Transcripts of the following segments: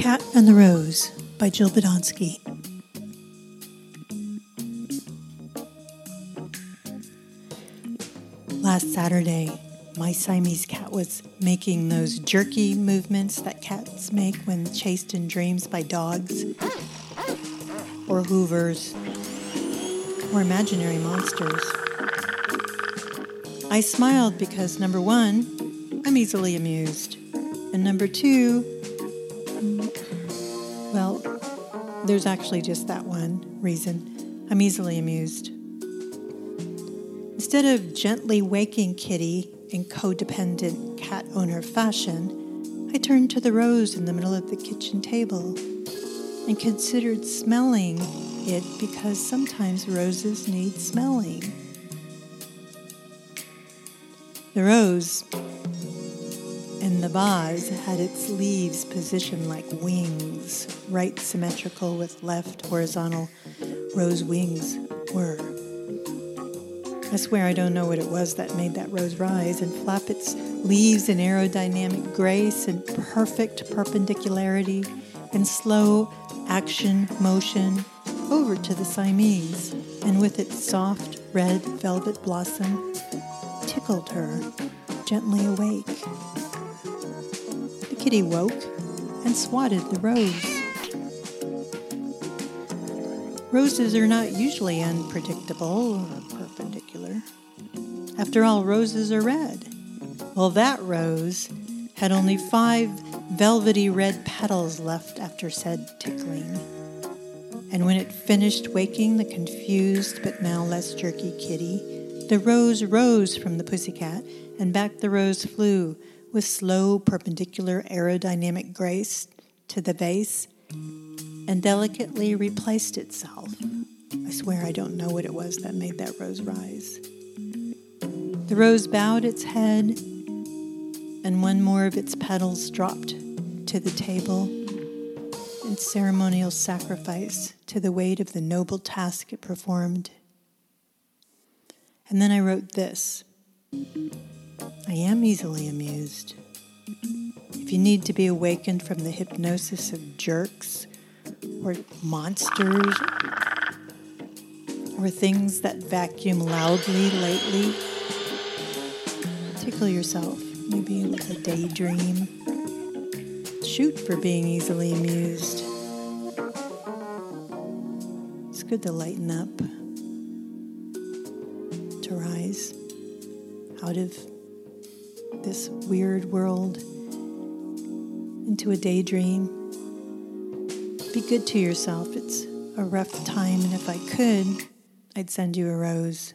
Cat and the Rose by Jill Badonsky. Last Saturday, my Siamese cat was making those jerky movements that cats make when chased in dreams by dogs, or hoovers, or imaginary monsters. I smiled because number one, I'm easily amused. And number two, well, there's actually just that one reason. I'm easily amused. Instead of gently waking Kitty in codependent cat owner fashion, I turned to the rose in the middle of the kitchen table and considered smelling it because sometimes roses need smelling. The rose the vase had its leaves positioned like wings, right symmetrical with left horizontal rose wings were. I swear I don't know what it was that made that rose rise and flap its leaves in aerodynamic grace and perfect perpendicularity and slow action motion over to the Siamese, and with its soft red velvet blossom, tickled her gently awake. Kitty woke and swatted the rose. Roses are not usually unpredictable or perpendicular. After all, roses are red. Well, that rose had only five velvety red petals left after said tickling. And when it finished waking the confused but now less jerky kitty, the rose rose from the pussycat, and back the rose flew with slow perpendicular aerodynamic grace to the vase and delicately replaced itself. I swear I don't know what it was that made that rose rise. The rose bowed its head, and one more of its petals dropped to the table in ceremonial sacrifice to the weight of the noble task it performed. And then I wrote this I am easily amused. If you need to be awakened from the hypnosis of jerks, or monsters or things that vacuum loudly lately. Tickle yourself, maybe with a daydream. Shoot for being easily amused. It's good to lighten up, to rise out of this weird world into a daydream be good to yourself. It's a rough time, and if I could, I'd send you a rose.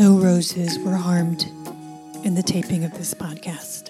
No roses were harmed in the taping of this podcast.